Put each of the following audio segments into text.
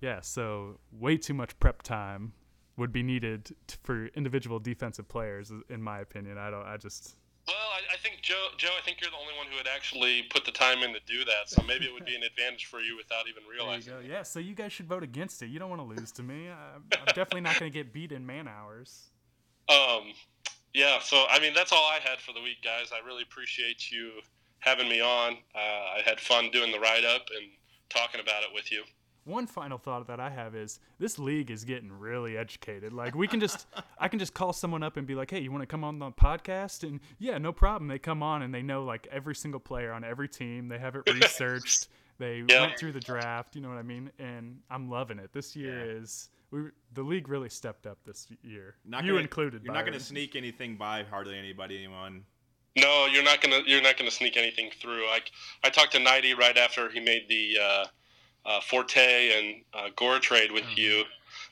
Yeah, so way too much prep time would be needed t- for individual defensive players, in my opinion. I don't. I just. Well, I, I think Joe. Joe, I think you're the only one who would actually put the time in to do that. So maybe it would be an advantage for you without even realizing. There you go. Yeah. So you guys should vote against it. You don't want to lose to me. I'm, I'm definitely not going to get beat in man hours. Um. Yeah. So I mean, that's all I had for the week, guys. I really appreciate you having me on. Uh, I had fun doing the write up and talking about it with you one final thought that I have is this league is getting really educated. Like we can just I can just call someone up and be like, "Hey, you want to come on the podcast?" And yeah, no problem. They come on and they know like every single player on every team. They have it researched. they yeah. went through the draft, you know what I mean? And I'm loving it. This year yeah. is we the league really stepped up this year. Not you gonna, included. You're not going to sneak anything by hardly anybody anyone. No, you're not gonna you're not gonna sneak anything through. I I talked to Nighty right after he made the uh, uh, Forte and uh, Gore trade with mm-hmm. you,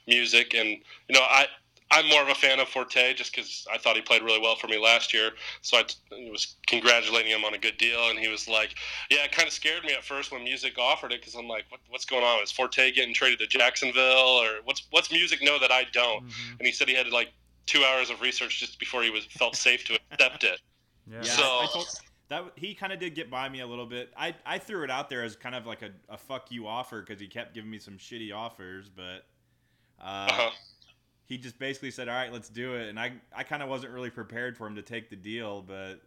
music, and you know I I'm more of a fan of Forte just because I thought he played really well for me last year. So I t- was congratulating him on a good deal, and he was like, "Yeah, it kind of scared me at first when Music offered it because I'm like, what, what's going on? Is Forte getting traded to Jacksonville, or what's what's Music know that I don't?" Mm-hmm. And he said he had like two hours of research just before he was felt safe to accept it. Yeah. So. I, I told, that he kind of did get by me a little bit. I, I threw it out there as kind of like a, a fuck you offer because he kept giving me some shitty offers, but uh, uh-huh. he just basically said, "All right, let's do it." And I I kind of wasn't really prepared for him to take the deal, but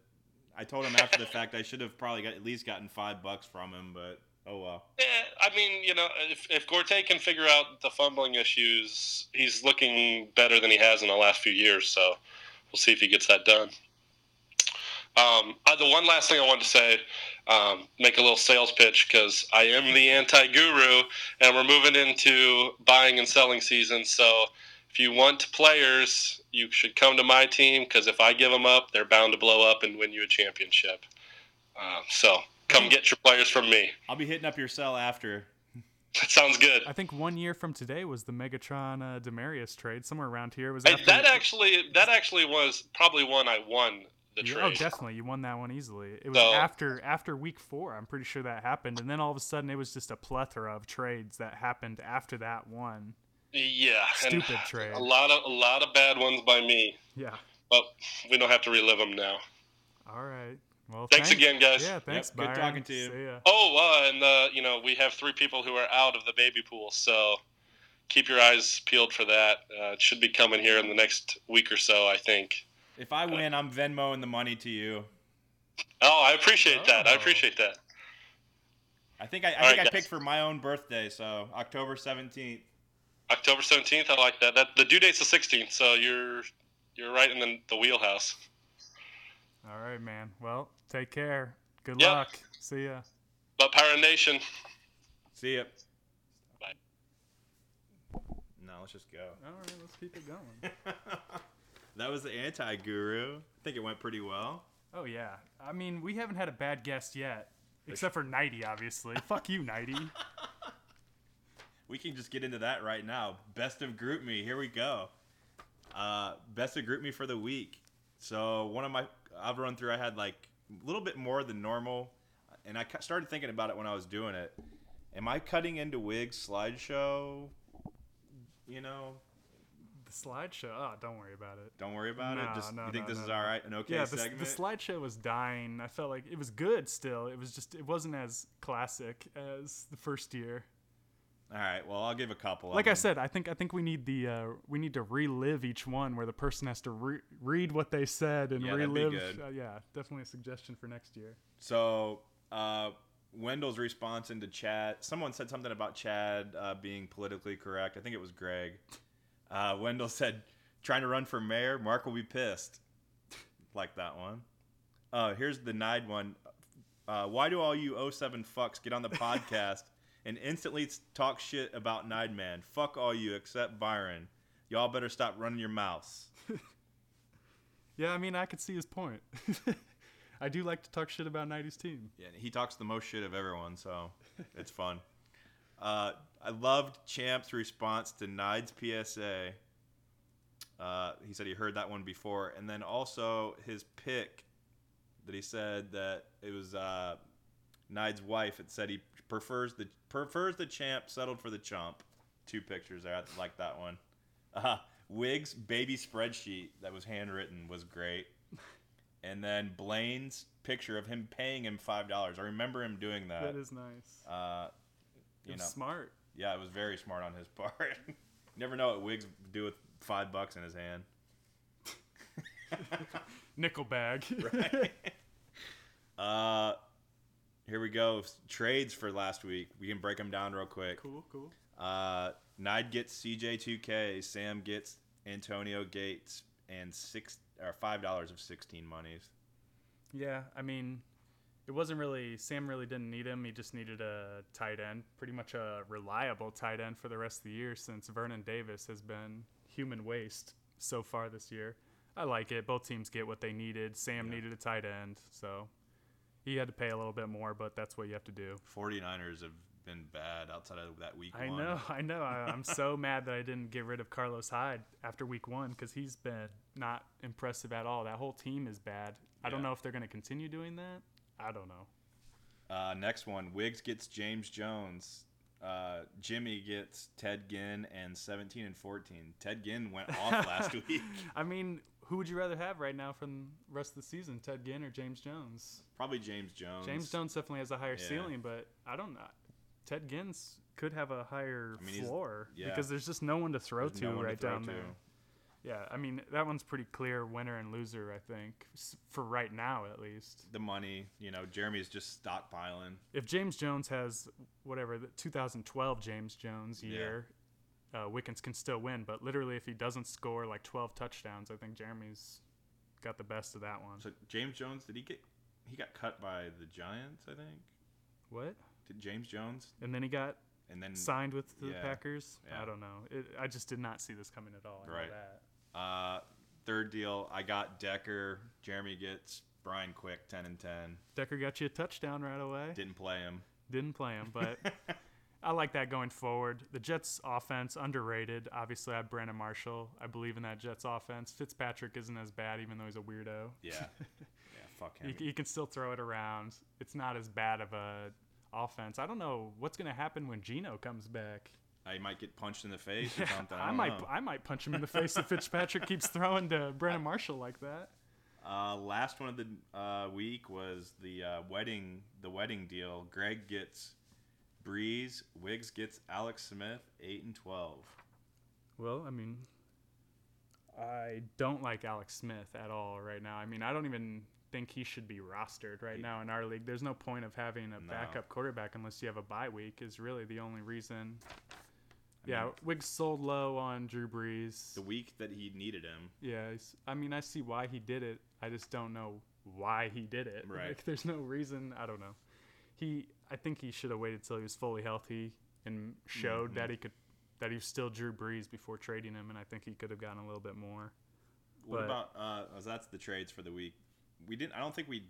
I told him after the fact I should have probably got, at least gotten five bucks from him, but oh well. Yeah, I mean, you know, if if Gorte can figure out the fumbling issues, he's looking better than he has in the last few years. So we'll see if he gets that done. Um, uh, the one last thing I wanted to say, um, make a little sales pitch because I am the anti guru, and we're moving into buying and selling season. So if you want players, you should come to my team because if I give them up, they're bound to blow up and win you a championship. Um, so come get your players from me. I'll be hitting up your cell after. That sounds good. I think one year from today was the Megatron uh, Demaryius trade somewhere around here. Was that actually that actually was probably one I won the you, trade. Oh, definitely, you won that one easily. It was so, after after week four. I'm pretty sure that happened, and then all of a sudden it was just a plethora of trades that happened after that one. Yeah, stupid trade. A lot of a lot of bad ones by me. Yeah, but we don't have to relive them now. All right. Well, thanks, thanks. again, guys. Yeah, thanks. Yep, good talking to you. Oh, uh, and uh, you know we have three people who are out of the baby pool, so keep your eyes peeled for that. Uh, it should be coming here in the next week or so, I think. If I win, I'm Venmoing the money to you. Oh, I appreciate oh. that. I oh. appreciate that. I think I, I think right, I picked for my own birthday, so October seventeenth. October seventeenth, I like that. That the due date's the sixteenth, so you're you're right in the, the wheelhouse. All right, man. Well, take care. Good yep. luck. See ya. But Power Nation. See ya. Bye. No, let's just go. All right, let's keep it going. that was the anti guru. I think it went pretty well. Oh yeah. I mean, we haven't had a bad guest yet, except for Nighty, obviously. Fuck you, Nighty. we can just get into that right now. Best of GroupMe. Here we go. Uh, best of GroupMe for the week. So one of my, I've run through. I had like a little bit more than normal, and I started thinking about it when I was doing it. Am I cutting into Wig's slideshow? You know, the slideshow. Oh, don't worry about it. Don't worry about no, it. Just no, you think no, this is all right? An okay yeah, segment. The, the slideshow was dying. I felt like it was good still. It was just it wasn't as classic as the first year. All right. Well, I'll give a couple. Like I said, I think I think we need the uh, we need to relive each one where the person has to re- read what they said and yeah, relive. Uh, yeah, definitely a suggestion for next year. So, uh, Wendell's response into chat. Someone said something about Chad uh, being politically correct. I think it was Greg. Uh, Wendell said, trying to run for mayor, Mark will be pissed. like that one. Uh, here's the Nide one. Uh, why do all you 07 fucks get on the podcast and instantly talk shit about Nide Man? Fuck all you except Byron. Y'all better stop running your mouths. yeah, I mean, I could see his point. I do like to talk shit about 90s team. Yeah, he talks the most shit of everyone, so it's fun. Uh, I loved Champ's response to Nide's PSA. Uh, he said he heard that one before, and then also his pick that he said that it was uh, Nide's wife. It said he prefers the prefers the champ settled for the chump. two pictures there. I like that one. Uh, Wiggs baby spreadsheet that was handwritten was great. And then Blaine's picture of him paying him five dollars. I remember him doing that. That is nice. uh, you know, smart. yeah, it was very smart on his part. Never know what Wiggs would do with five bucks in his hand. Nickel bag. Right. Uh, here we go. Trades for last week. We can break them down real quick. cool, cool. Uh, Nide gets CJ2K. Sam gets Antonio Gates and six or five dollars of sixteen monies. Yeah, I mean, it wasn't really Sam really didn't need him. He just needed a tight end, pretty much a reliable tight end for the rest of the year since Vernon Davis has been human waste so far this year. I like it. Both teams get what they needed. Sam Yeah. needed a tight end, so he had to pay a little bit more, but that's what you have to do. 49ers have been bad outside of that week I one. know, I know. I, I'm so mad that I didn't get rid of Carlos Hyde after week one because he's been not impressive at all. That whole team is bad. I don't know if they're going to continue doing that. I don't know. Uh, next one, Wiggs gets James Jones. Uh, Jimmy gets Ted Ginn and 17 and 14. Ted Ginn went off last week. I mean, who would you rather have right now from the rest of the season, Ted Ginn or James Jones? Probably James Jones. James Jones definitely has a higher Yeah. ceiling, but I don't know. Ted Ginn's could have a higher I mean, floor yeah. because there's just no one to throw There's to no to right throw down to. there. Yeah, I mean that one's pretty clear winner and loser. I think for right now at least. The money, you know, Jeremy's just stockpiling. If James Jones has whatever the 2012 James Jones Yeah. year, uh, Wickens can still win. But literally, if he doesn't score like 12 touchdowns, I think Jeremy's got the best of that one. So James Jones, did he get? He got cut by the Giants, I think. what? Did James Jones? And then he got And then signed with the yeah, Packers. yeah. I don't know. It, I just did not see this coming at all. I Right. that. Uh, third deal, I got Decker. Jeremy gets Brian Quick, 10 and 10. Decker got you a touchdown right away. Didn't play him. Didn't play him, but I like that going forward. The Jets offense underrated. Obviously, I have Brandon Marshall. I believe in that Jets offense. Fitzpatrick isn't as bad, even though he's a weirdo. yeah. Yeah, fuck him. He, he can still throw it around. It's not as bad of a offense. I don't know what's going to happen when Geno comes back. I might get punched in the face or Yeah, something. I, I might know. I might punch him in the face if Fitzpatrick keeps throwing to Brandon Marshall like that. Uh, last one of the uh, week was the uh, wedding the wedding deal. Greg gets Brees. Wiggs gets Alex Smith, eight and twelve. Well, I mean, I don't like Alex Smith at all right now. I mean, I don't even think he should be rostered right now in our league. There's no point of having a No. backup quarterback unless you have a bye week. Is really the only reason. Yeah, mean- Wiggs sold low on Drew Brees. The week that he needed him. Yeah, I mean, I see why he did it. I just don't know why he did it. Right. Like, there's no reason. I don't know. He, I think he should have waited till he was fully healthy and showed Mhm. that he could, that he was still Drew Brees before trading him, and I think he could have gotten a little bit more. What But- about? Uh, oh, that's the trades for the week. We didn't. I don't think we.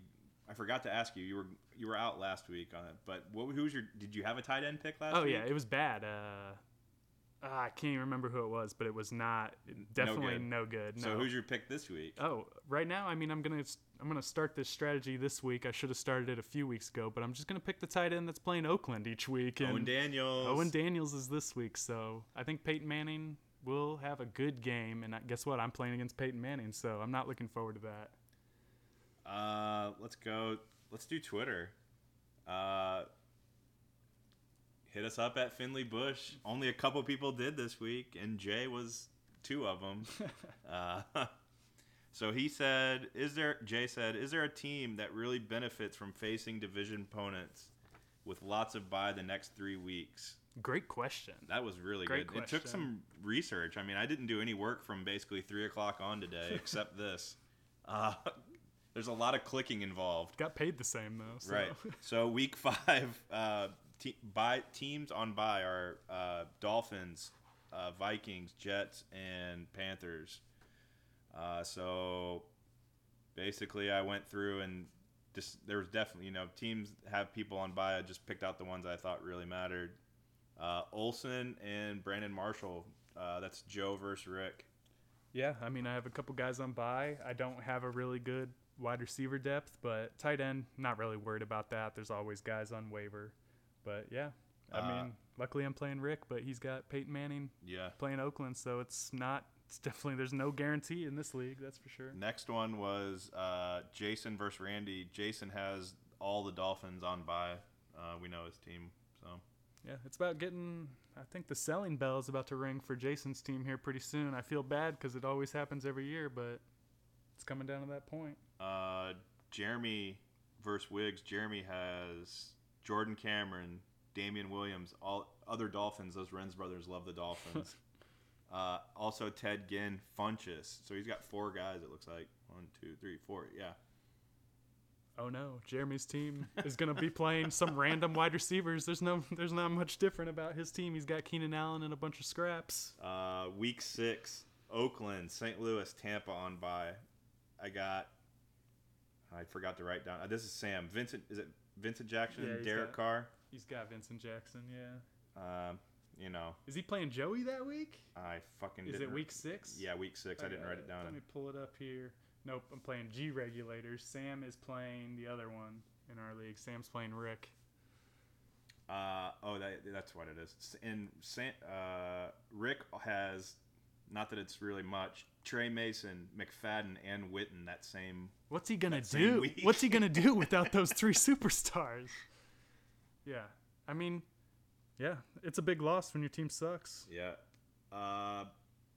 I forgot to ask you. You were you were out last week on it. But what? Who was your? Did you have a tight end pick last week? oh week? yeah, it was bad. Uh, ah, I can't even remember who it was, but it was not definitely good. no good. So who's your pick this week? Oh, right now, I mean, I'm gonna I'm gonna start this strategy this week. I should have started it a few weeks ago, but I'm just gonna pick the tight end that's playing Oakland each week. And Owen Daniels. Owen Daniels is this week, so I think Peyton Manning will have a good game. And guess what? I'm playing against Peyton Manning, so I'm not looking forward to that. Uh, let's go. Let's do Twitter. Uh, hit us up at Finley Bush. Only a couple people did this week, and Jay was two of them. uh, so he said, "Is there?" Jay said, "Is there a team that really benefits from facing division opponents with lots of bye the next three weeks?" Great question. That was really Great good. It took some research. I mean, I didn't do any work from basically three o'clock on today, except this. Uh, there's a lot of clicking involved. Got paid the same though. So. Right. So week five, uh, te- by teams on by are uh, Dolphins, uh, Vikings, Jets, and Panthers. Uh, so basically, I went through and just there was definitely you know teams have people on by. I just picked out the ones I thought really mattered. Uh, Olsen and Brandon Marshall. Uh, that's Joe versus Rick. Yeah, I mean, I have a couple guys on by. I don't have a really good wide receiver depth, but tight end, not really worried about that. There's always guys on waiver. But yeah, I Uh, mean, luckily I'm playing Rick, but he's got Peyton Manning Yeah. playing Oakland, so it's not. It's definitely there's no guarantee in this league. That's for sure. Next one was uh, Jason versus Randy. Jason has all the Dolphins on by. Uh, we know his team, so Yeah, it's about getting. I think the selling bell is about to ring for Jason's team here pretty soon. I feel bad because it always happens every year, but it's coming down to that point. uh, Jeremy versus Wiggs. Jeremy has Jordan Cameron, Damien Williams, all other Dolphins. Those Renz brothers love the Dolphins. uh, also Ted Ginn, Funchess. So he's got four guys. It looks like one, two, three, four. Yeah. Oh no, Jeremy's team is gonna be playing some random wide receivers. There's no, there's not much different about his team. He's got Keenan Allen and a bunch of scraps. Uh, week six, Oakland, St. Louis, Tampa on by. I got. I forgot to write down. Uh, this is Sam. Vincent is it Vincent Jackson? Yeah, Derek got- Carr. He's got Vincent Jackson. Yeah. Um, you know, Is he playing Joey that week? I fucking. Is it week six? Yeah, week six. I didn't write it down. Let me pull it up here. Nope, I'm playing G regulators. Sam is playing the other one in our league. Sam's playing Rick. Uh, oh, that, that's what it is. And San, uh, Rick has, not that it's really much, Tre Mason, McFadden, and Witten that same. What's he gonna do? What's he gonna do without those three superstars? Yeah, I mean, yeah, it's a big loss when your team sucks. Yeah. Uh,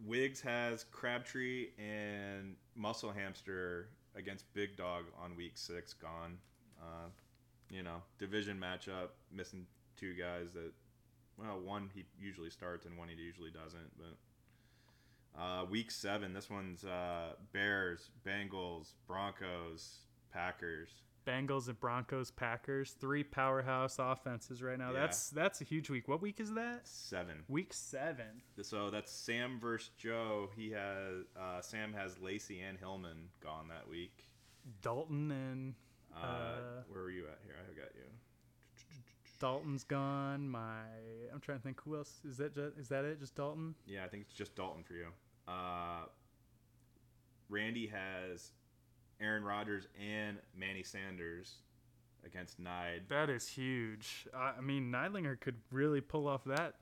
Wiggs has Crabtree and Muscle Hamster against Big Dog on week six gone. Uh, you know, division matchup, missing two guys that, well, one he usually starts and one he usually doesn't. But uh, week seven, this one's uh, Bears, Bengals, Broncos, Packers. Bengals and Broncos, Packers, three powerhouse offenses right now. Yeah. That's that's a huge week. What week is that? Seven. Week seven. So that's Sam versus Joe. He has uh, Sam has Lacy and Hillman gone that week. Dalton and Uh, Uh, where were you at here? I got you. Dalton's gone. My I'm trying to think who else is that. Just, is that it? Just Dalton? Yeah, I think it's just Dalton for you. Uh, Randy has Aaron Rodgers and Manny Sanders against Nide. That is huge. I, mean, Neidlinger could really pull off that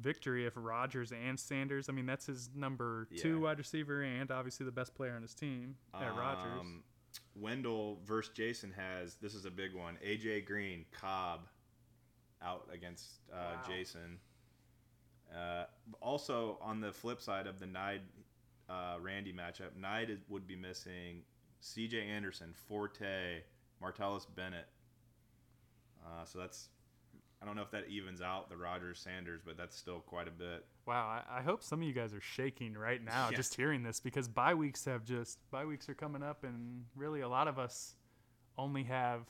victory if Rodgers and Sanders. I mean, that's his number two Yeah. wide receiver and obviously the best player on his team. at Rodgers. Um, Wendell versus Jason has this is a big one. AJ Green, Cobb, out against uh, Wow. Jason. Uh, also on the flip side of the Nide uh, Randy matchup, Nide is, would be missing C.J. Anderson, Forte, Martellus Bennett. Uh, so that's I don't know if that evens out the Rodgers Sanders, but that's still quite a bit. Wow, I, I hope some of you guys are shaking right now Yeah. just hearing this because bye weeks have just bye weeks are coming up, and really a lot of us only have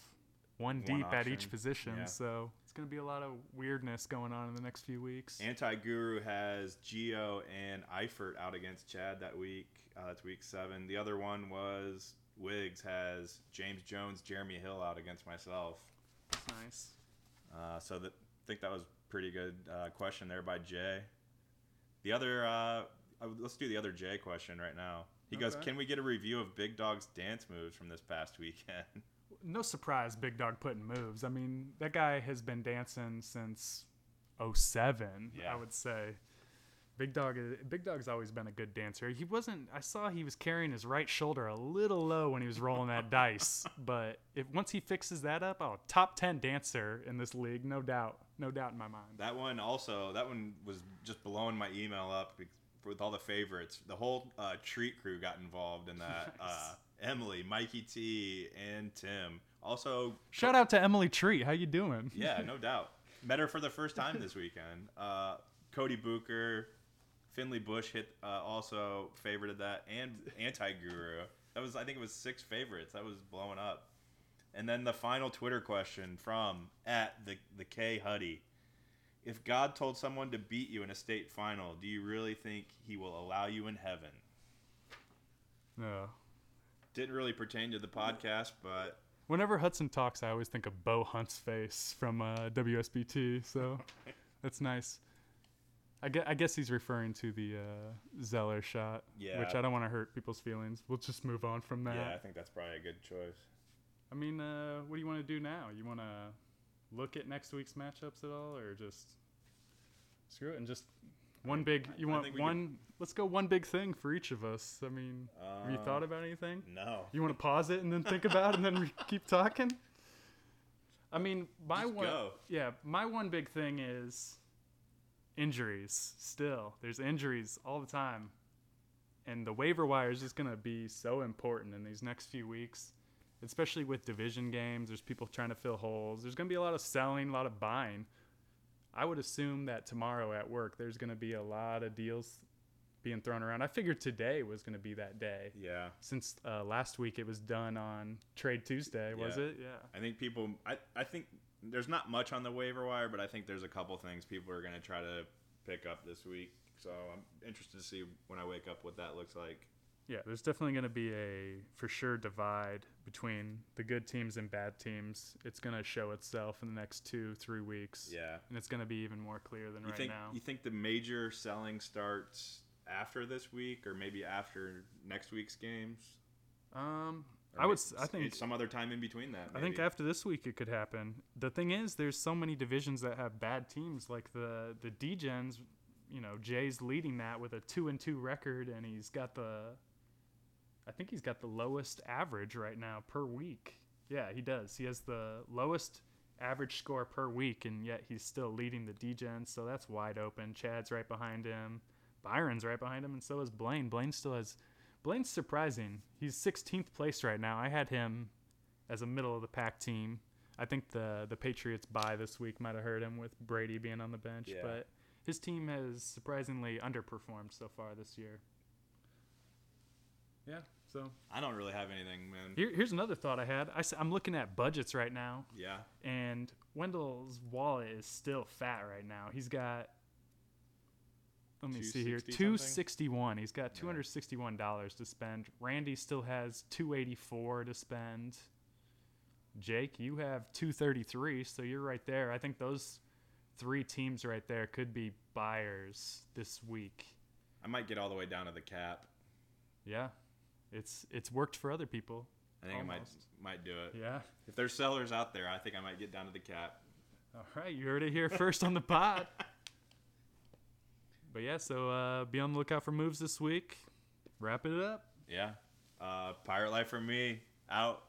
one, One deep at each position. yeah. So it's gonna be a lot of weirdness going on in the next few weeks. Anti Guru has Gio and Eifert out against Chad that week. Uh, that's week seven. The other one was Wiggs has James Jones, Jeremy Hill out against myself. nice. Uh, so that I think that was pretty good uh, question there by Jay. The other, uh, let's do the other Jay question right now. He goes, "Can we get a review of Big Dog's dance moves from this past weekend?" No surprise, Big Dog putting moves. I mean, that guy has been dancing since 07, Yeah. I would say. Big Dog, is- Big Dog's always been a good dancer. He wasn't. I saw he was carrying his right shoulder a little low when he was rolling that dice. But if once he fixes that up, oh, top ten dancer in this league, no doubt, no doubt in my mind. That one also, that one was just blowing my email up with all the favorites. The whole uh, treat crew got involved in that. Nice. Uh, Emily, Mikey T, and Tim. Also, Shout out to Emily Tree. How you doing? yeah, no doubt. Met her for the first time this weekend. Uh, Cody Booker, Finley Bush hit uh, also favorited that, and Anti Guru. That was, I think it was six favorites. That was blowing up. And then the final Twitter question from at the the K Huddy. If God told someone to beat you in a state final, do you really think He will allow you in heaven? No. Didn't really pertain to the podcast, but Whenever Hudson talks, I always think of Bo Hunt's face from uh, WSBT. So that's nice. I guess, I guess he's referring to the uh, Zeller shot, Yeah. which I don't want to hurt people's feelings. We'll just move on from that. yeah, I think that's probably a good choice. I mean, uh, what do you want to do now? You want to look at next week's matchups at all, or just screw it and just one big? You I want one? Let's go one big thing for each of us. I mean, have you thought Um, about anything? No. You want to pause it and then think about it and then we keep talking? I mean, my Just one, go. yeah, my one big thing is injuries. Still, there's injuries all the time, and the waiver wire is just gonna be so important in these next few weeks, especially with division games. There's people trying to fill holes. There's gonna be a lot of selling, a lot of buying. I would assume that tomorrow at work there's gonna be a lot of deals being thrown around. I figured today was gonna be that day Yeah. since uh, last week it was done on Trade Tuesday, was Yeah. it? Yeah. I think people. I, I think there's not much on the waiver wire, but I think there's a couple things people are going to try to pick up this week. So I'm interested to see when I wake up what that looks like. Yeah, there's definitely going to be a for sure divide between the good teams and bad teams. It's going to show itself in the next two, three weeks. Yeah. And it's going to be even more clear than You right think now. you think the major selling starts after this week, or maybe after next week's games? um, Or I would. may- s- I think. some other time in between that. I think after this week it could happen. The thing is, there's so many divisions that have bad teams, like the the D-Gens. You know, Jay's leading that with a two and two record, and he's got the. I think he's got the lowest average right now per week. Yeah, he does. He has the lowest average score per week, and yet he's still leading the D-Gens, so that's wide open. Chad's right behind him. Byron's right behind him, and so is Blaine. Blaine still has. Blaine's surprising. He's 16th place right now. I had him as a middle of the pack team. I think the the Patriots bye this week might have hurt him with Brady being on the bench, Yeah. but his team has surprisingly underperformed so far this year. Yeah, so I don't really have anything, man. here, here's another thought I had. I, am looking at budgets right now, Yeah. and Wendell's wallet is still fat right now. He's got let me see here 260 something? 261 he's got $261 to spend randy still has 284 to spend jake you have 233 so you're right there i think those three teams right there could be buyers this week I might get all the way down to the cap. yeah it's it's worked for other people I think Almost. I might might do it. yeah If there's sellers out there, I think I might get down to the cap. all right you heard it here first on the pod but yeah so uh, be on the lookout for moves this week wrap it up Yeah. Uh, Pirate life for me. Out.